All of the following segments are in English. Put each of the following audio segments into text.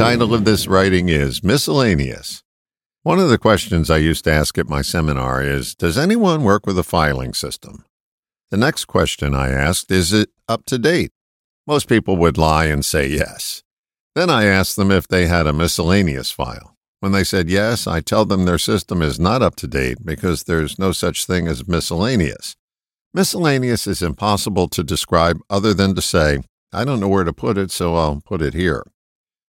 title of this writing is Miscellaneous. One of the questions I used to ask at my seminar is Does anyone work with a filing system? The next question I asked is It up to date? Most people would lie and say yes. Then I asked them if they had a miscellaneous file. When they said yes, I tell them their system is not up to date because there's no such thing as miscellaneous. Miscellaneous is impossible to describe other than to say, I don't know where to put it, so I'll put it here.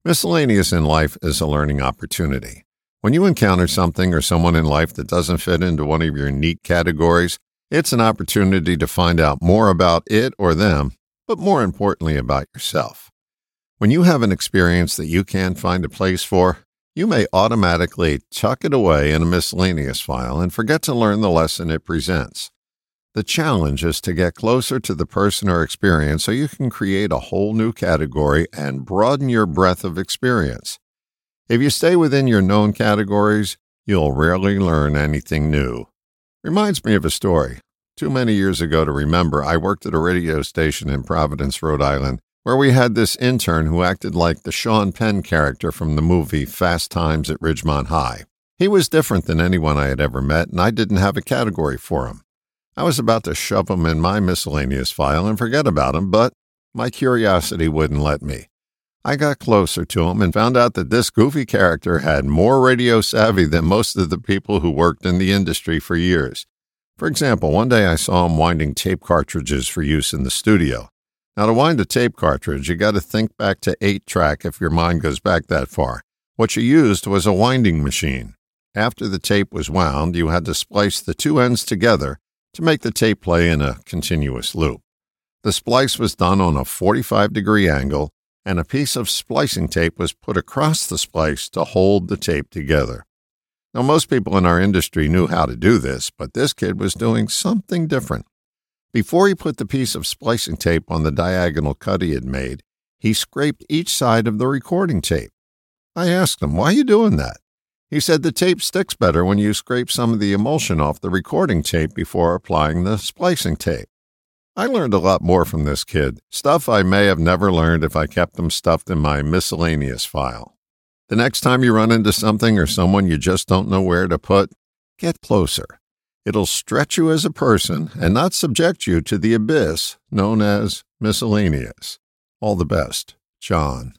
Miscellaneous in life is a learning opportunity. When you encounter something or someone in life that doesn't fit into one of your neat categories, it's an opportunity to find out more about it or them, but more importantly about yourself. When you have an experience that you can't find a place for, you may automatically chuck it away in a miscellaneous file and forget to learn the lesson it presents. The challenge is to get closer to the person or experience so you can create a whole new category and broaden your breadth of experience. If you stay within your known categories, you'll rarely learn anything new. Reminds me of a story. Too many years ago to remember, I worked at a radio station in Providence, Rhode Island, where we had this intern who acted like the Sean Penn character from the movie Fast Times at Ridgemont High. He was different than anyone I had ever met, and I didn't have a category for him. I was about to shove him in my miscellaneous file and forget about him, but my curiosity wouldn't let me. I got closer to him and found out that this goofy character had more radio savvy than most of the people who worked in the industry for years. For example, one day I saw him winding tape cartridges for use in the studio. Now, to wind a tape cartridge, you got to think back to 8 track if your mind goes back that far. What you used was a winding machine. After the tape was wound, you had to splice the two ends together to make the tape play in a continuous loop. The splice was done on a 45 degree angle, and a piece of splicing tape was put across the splice to hold the tape together. Now, most people in our industry knew how to do this, but this kid was doing something different. Before he put the piece of splicing tape on the diagonal cut he had made, he scraped each side of the recording tape. I asked him, Why are you doing that? He said the tape sticks better when you scrape some of the emulsion off the recording tape before applying the splicing tape. I learned a lot more from this kid, stuff I may have never learned if I kept them stuffed in my miscellaneous file. The next time you run into something or someone you just don't know where to put, get closer. It'll stretch you as a person and not subject you to the abyss known as miscellaneous. All the best, John.